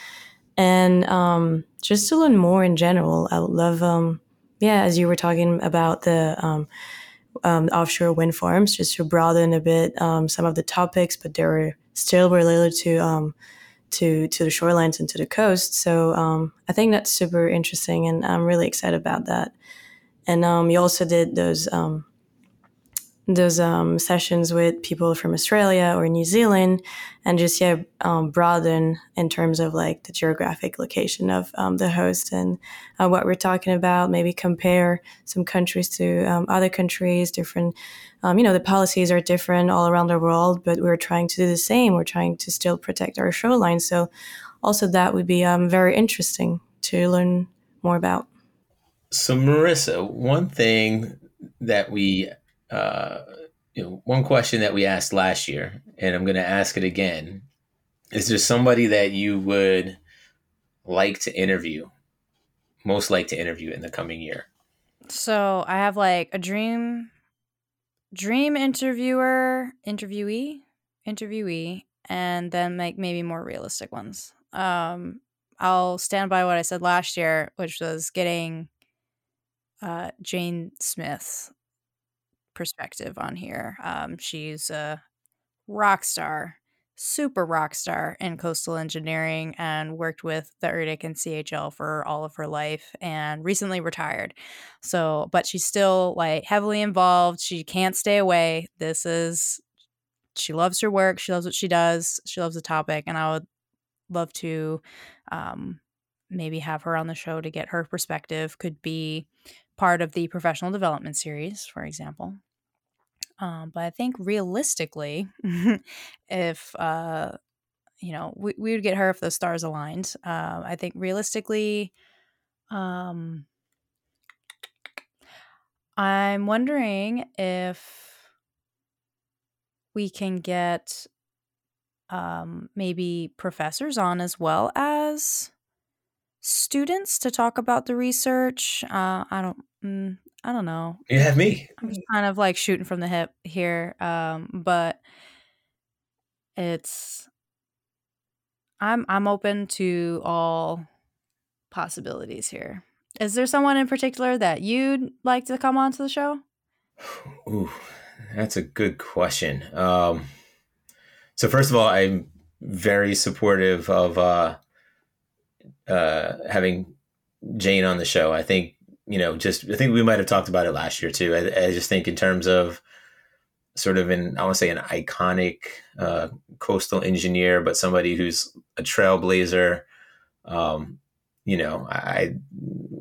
and um, just to learn more in general. I would love um, yeah, as you were talking about the um, um, offshore wind farms, just to broaden a bit um, some of the topics, but they were still related to um, to to the shorelines and to the coast. So I think that's super interesting, and I'm really excited about that. And you also did those those um, sessions with people from Australia or New Zealand, and just yeah, um, broaden in terms of like the geographic location of um, the host and uh, what we're talking about. Maybe compare some countries to um, other countries. Different, um, you know, the policies are different all around the world, but we're trying to do the same. We're trying to still protect our shoreline. So, also that would be um, very interesting to learn more about. So, Marissa, one thing that we uh, you know, one question that we asked last year, and I'm going to ask it again: Is there somebody that you would like to interview, most like to interview in the coming year? So I have like a dream, dream interviewer, interviewee, interviewee, and then like maybe more realistic ones. Um, I'll stand by what I said last year, which was getting uh, Jane Smith perspective on here. Um, she's a rock star super rock star in coastal engineering and worked with the ERDC and CHL for all of her life and recently retired. So, but she's still like heavily involved. She can't stay away. This is, she loves her work. She loves what she does. She loves the topic. And I would love to um, maybe have her on the show to get her perspective. Could be part of the professional development series, for example. Um, but I think realistically, if uh, you know, we, we would get her if the stars aligned. Uh, I think realistically, um, I'm wondering if we can get um, maybe professors on as well as students to talk about the research. Uh, I don't. Mm, I don't know. You have me. I'm just kind of like shooting from the hip here, um, but it's I'm I'm open to all possibilities here. Is there someone in particular that you'd like to come onto the show? Ooh, that's a good question. Um, so first of all, I'm very supportive of uh, uh, having Jane on the show. I think you know, just I think we might have talked about it last year too. I, I just think in terms of sort of an I want to say an iconic uh, coastal engineer, but somebody who's a trailblazer. Um, you know, I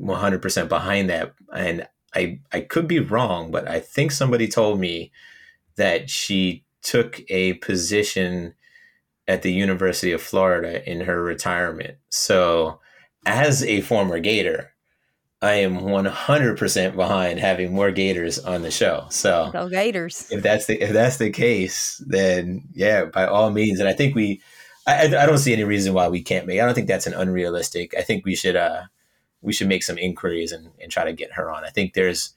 100% behind that, and I I could be wrong, but I think somebody told me that she took a position at the University of Florida in her retirement. So, as a former Gator, I am 100% behind having more Gators on the show. So Go Gators. If that's the if that's the case, then yeah, by all means. And I think we, I, I don't see any reason why we can't make. I don't think that's an unrealistic. I think we should uh we should make some inquiries and, and try to get her on. I think there's,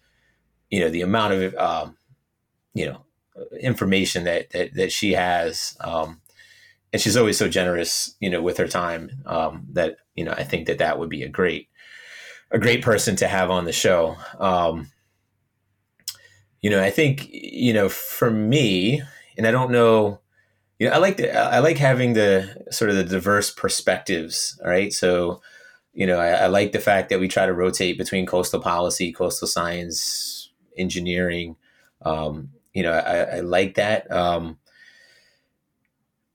you know, the amount of um, you know, information that that, that she has, um, and she's always so generous, you know, with her time. Um, that you know, I think that that would be a great a great person to have on the show. Um, you know, I think you know for me, and I don't know. You know, I like the, I like having the sort of the diverse perspectives. All right, so you know, I, I like the fact that we try to rotate between coastal policy, coastal science, engineering. Um, you know, I, I like that. Um,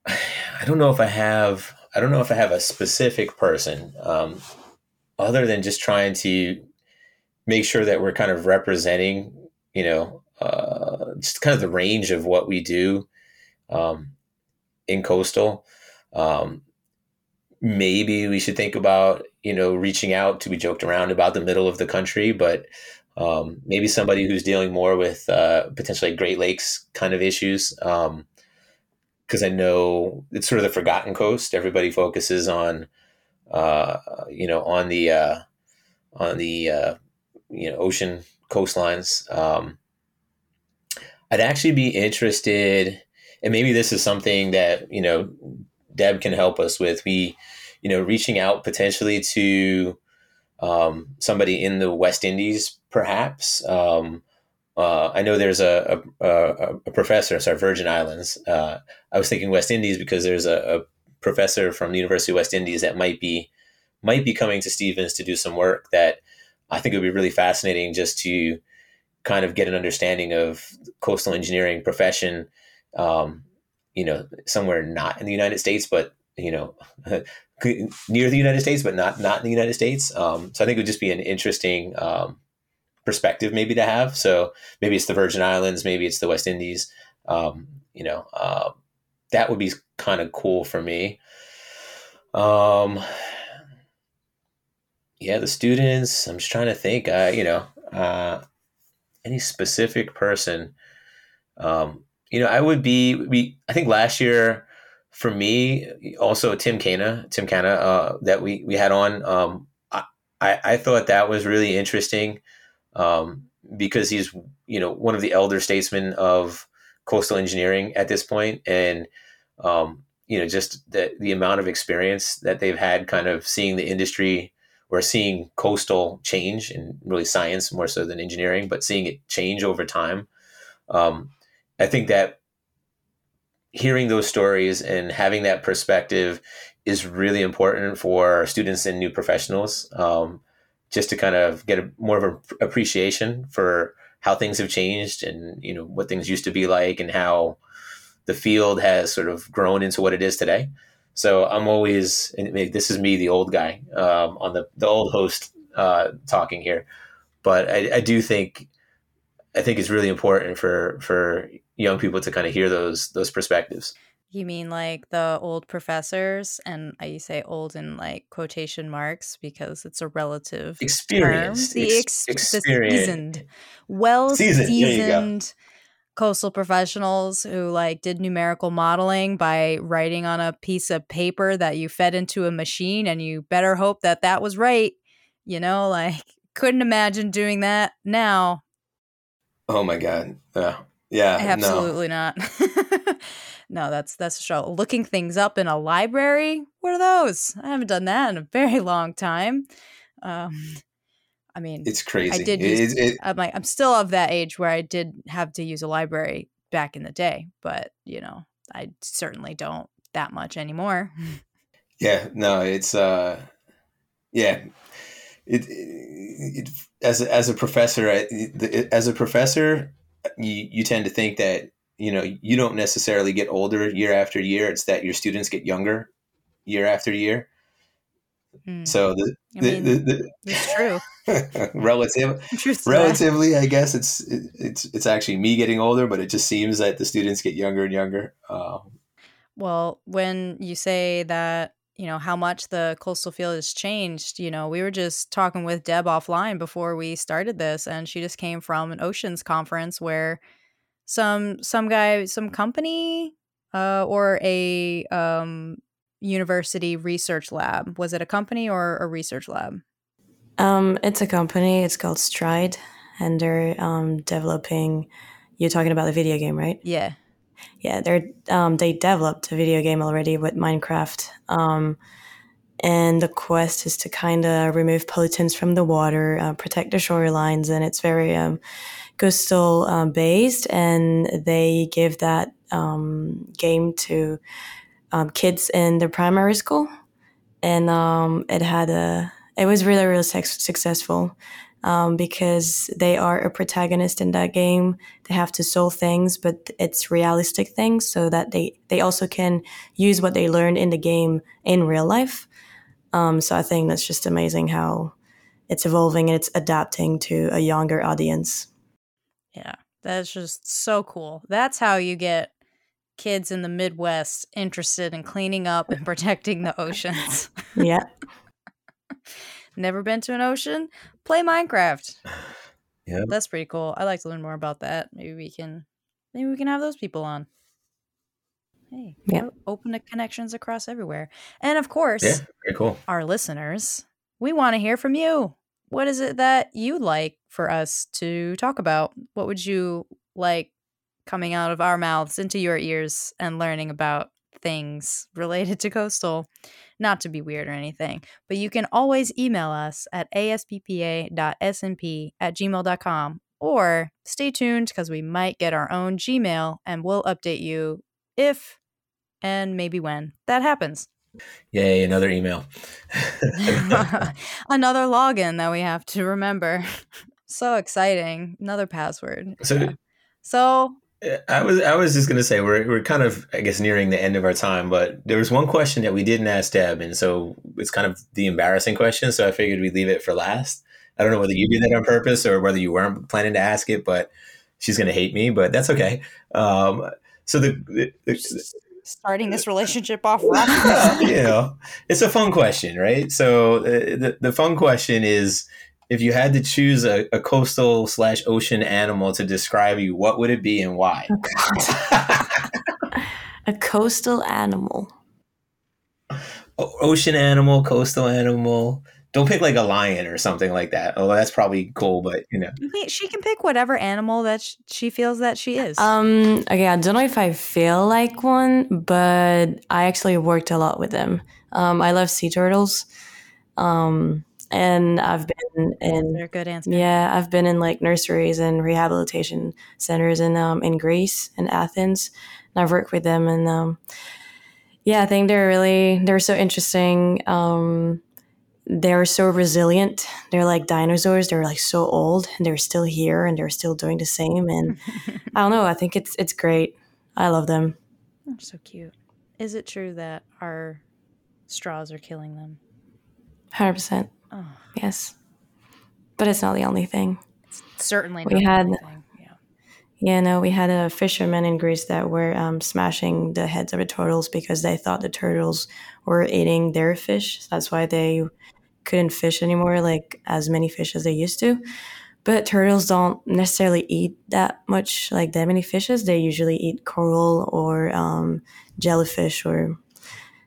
I don't know if I have. I don't know if I have a specific person. Um, other than just trying to make sure that we're kind of representing, you know, uh, just kind of the range of what we do um, in coastal. Um, maybe we should think about, you know, reaching out to be joked around about the middle of the country, but um, maybe somebody who's dealing more with uh, potentially Great Lakes kind of issues. because um, I know it's sort of the forgotten coast. Everybody focuses on uh, you know, on the uh, on the uh, you know ocean coastlines. Um, I'd actually be interested, and maybe this is something that you know Deb can help us with. We, you know, reaching out potentially to um, somebody in the West Indies, perhaps. Um, uh, I know there's a, a, a, professor, sorry, Virgin Islands. Uh, I was thinking West Indies because there's a, a professor from the University of West Indies that might be might be coming to Stevens to do some work that I think it would be really fascinating just to kind of get an understanding of coastal engineering profession, um, you know, somewhere not in the United States, but you know, near the United States, but not not in the United States. Um, so I think it would just be an interesting um, perspective maybe to have. So maybe it's the Virgin Islands, maybe it's the West Indies. Um, you know, uh, that would be kind of cool for me. Um, yeah, the students. I'm just trying to think. Uh, you know, uh, any specific person. Um, you know, I would be. We I think last year for me, also Tim Kana, Tim Kana, uh, that we we had on. Um, I I thought that was really interesting um, because he's you know one of the elder statesmen of coastal engineering at this point, and um, you know just the the amount of experience that they've had, kind of seeing the industry or seeing coastal change and really science more so than engineering, but seeing it change over time. Um, I think that hearing those stories and having that perspective is really important for students and new professionals um, just to kind of get a, more of an appreciation for how things have changed and you know what things used to be like and how the field has sort of grown into what it is today. So i'm always this is me the old guy um, on the, the old host uh, talking here but I, I do think i think it's really important for for young people to kind of hear those those perspectives you mean like the old professors? And I say old in like quotation marks because it's a relative experience. Term. The, ex- experience. the seasoned, well seasoned coastal professionals who like did numerical modeling by writing on a piece of paper that you fed into a machine and you better hope that that was right. You know, like couldn't imagine doing that now. Oh my god. Uh, yeah. Yeah. Absolutely no. not. No, that's that's a show. Looking things up in a library. What are those? I haven't done that in a very long time. Um, I mean, it's crazy. I did. Use, it, it, I'm like, I'm still of that age where I did have to use a library back in the day, but you know, I certainly don't that much anymore. Yeah, no, it's uh, yeah, it, it, it as a, as a professor, as a professor, you you tend to think that you know you don't necessarily get older year after year. It's that your students get younger year after year. Mm. so the, I mean, the, the, it's true. Relative relatively i guess it's it, it's it's actually me getting older but it just seems that the students get younger and younger. Um, well when you say that you know how much the coastal field has changed you know we were just talking with deb offline before we started this and she just came from an oceans conference where some some guy some company uh, or a um, university research lab? Was it a company or a research lab? Um, it's a company it's called stride and they're um, developing you're talking about the video game right? Yeah. Yeah they're um, they developed a video game already with minecraft um, and the quest is to kind of remove pollutants from the water uh, protect the shorelines and it's very um, coastal um, based, and they give that um, game to um, kids in the primary school, and um, it had a it was really really successful. Um, because they are a protagonist in that game. They have to solve things, but it's realistic things so that they, they also can use what they learned in the game in real life. Um, so I think that's just amazing how it's evolving and it's adapting to a younger audience. Yeah, that's just so cool. That's how you get kids in the Midwest interested in cleaning up and protecting the oceans. yeah. Never been to an ocean? Play Minecraft. Yeah. That's pretty cool. I'd like to learn more about that. Maybe we can maybe we can have those people on. Hey, yeah. open the connections across everywhere. And of course, yeah, cool. Our listeners, we want to hear from you what is it that you like for us to talk about? What would you like coming out of our mouths into your ears and learning about things related to coastal? Not to be weird or anything, but you can always email us at asbpa.snp at gmail.com or stay tuned because we might get our own Gmail and we'll update you if and maybe when that happens. Yay, another email. another login that we have to remember. so exciting. Another password. So, yeah. so I was I was just gonna say we're we're kind of I guess nearing the end of our time, but there was one question that we didn't ask Deb, and so it's kind of the embarrassing question. So I figured we'd leave it for last. I don't know whether you did that on purpose or whether you weren't planning to ask it, but she's gonna hate me, but that's okay. Um, so the, the, the starting this relationship off well, you know, it's a fun question, right? So uh, the, the fun question is if you had to choose a, a coastal slash ocean animal to describe you, what would it be and why? a coastal animal. O- ocean animal, coastal animal. Don't pick like a lion or something like that. Oh, that's probably cool, but you know, she can pick whatever animal that she feels that she is. Um, okay, I don't know if I feel like one, but I actually worked a lot with them. Um, I love sea turtles. Um, and I've been in They're good answer. Yeah, I've been in like nurseries and rehabilitation centers in um in Greece and Athens, and I've worked with them, and um, yeah, I think they're really they're so interesting. Um, they're so resilient. They're like dinosaurs. They're like so old, and they're still here, and they're still doing the same. And I don't know. I think it's it's great. I love them. They're so cute. Is it true that our straws are killing them? Hundred percent. Oh, Yes, but it's not the only thing. certainly. We had-. Yeah. Yeah, no, we had a fisherman in Greece that were um, smashing the heads of the turtles because they thought the turtles were eating their fish. That's why they couldn't fish anymore, like as many fish as they used to. But turtles don't necessarily eat that much, like that many fishes. They usually eat coral or um, jellyfish or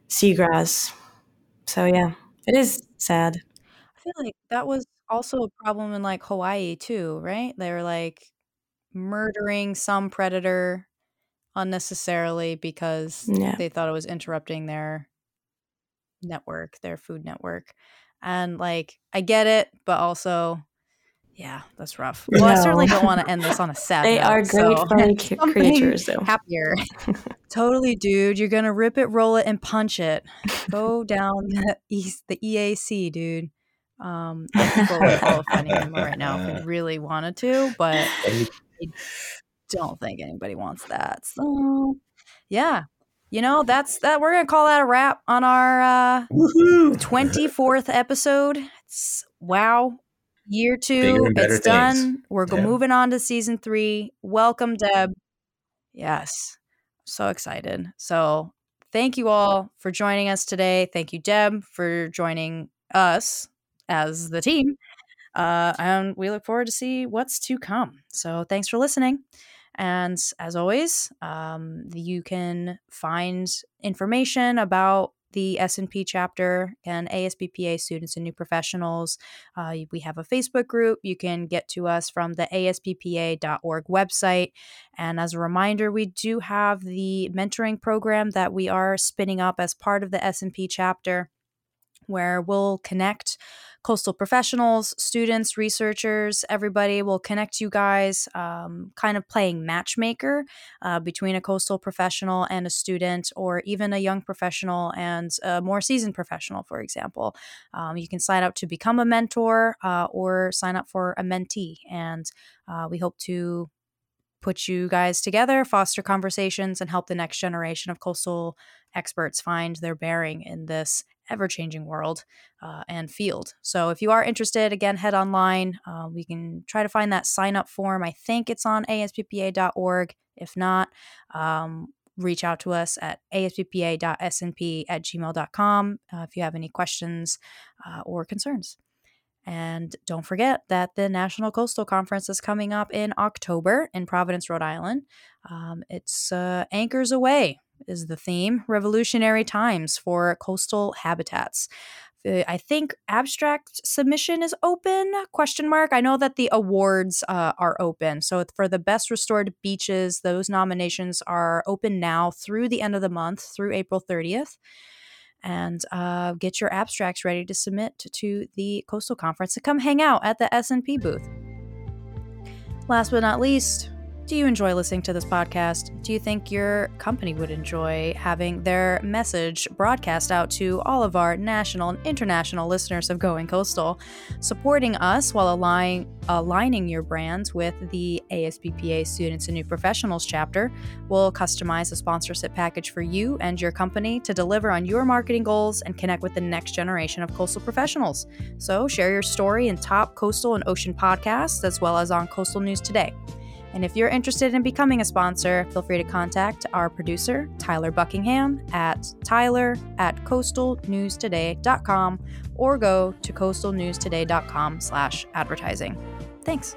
seagrass. So yeah, it is sad. I feel like that was also a problem in like Hawaii too, right? They were like murdering some predator unnecessarily because Yeah. they thought it was interrupting their network, their food network. And like I get it, but also yeah, that's rough. Well, I certainly don't want to end this on a sad They note, are great, so- something creatures, though. happier. totally, dude. You're gonna rip it, roll it, and punch it. Go down the east, the EAC, dude. Um, I think we'll follow Finding Nemo right now if we really wanted to, but I don't think anybody wants that. So, yeah, you know, that's that. We're gonna call that a wrap on our uh, Woohoo! 24th episode. It's wow. Year two, it's done. things. We're Yeah. moving on to season three. Welcome, Deb. Yes, so excited. So, thank you all for joining us today. Thank you, Deb, for joining us as the team. Uh, and we look forward to see what's to come. So, thanks for listening. And as always, um, you can find information about the SNP chapter and ASBPA students and new professionals. Uh, we have a Facebook group. You can get to us from the asbpa.org website. And as a reminder, we do have the mentoring program that we are spinning up as part of the SNP chapter where we'll connect coastal professionals, students, researchers, everybody will connect you guys, um, kind of playing matchmaker uh, between a coastal professional and a student, or even a young professional and a more seasoned professional, for example. Um, you can sign up to become a mentor uh, or sign up for a mentee. And uh, we hope to put you guys together, foster conversations, and help the next generation of coastal experts find their bearing in this ever changing world uh, and field. So if you are interested, again, head online. Uh, we can try to find that sign up form. I think it's on asbpa.org. If not, um, reach out to us at asbpa.snp at gmail.com uh, if you have any questions uh, or concerns. And don't forget that the National Coastal Conference is coming up in October in Providence, Rhode Island. Um, it's uh, Anchors Away is the theme, revolutionary times for coastal habitats. Uh, I think abstract submission is open? Question mark. I know that the awards uh, are open. So for the best restored beaches, those nominations are open now through the end of the month, through April 30th and uh, get your abstracts ready to submit to the coastal conference to come hang out at the SNP booth. Last but not least, do you enjoy listening to this podcast? Do you think your company would enjoy having their message broadcast out to all of our national and international listeners of Going Coastal? Supporting us while align, aligning your brands with the ASBPA Students and New Professionals chapter We'll customize a sponsorship package for you and your company to deliver on your marketing goals and connect with the next generation of coastal professionals. So, share your story in top coastal and ocean podcasts as well as on Coastal News Today. And if you're interested in becoming a sponsor, feel free to contact our producer, Tyler Buckingham, at tyler at coastalnewstoday.com or go to coastalnewstoday.com slash advertising. Thanks.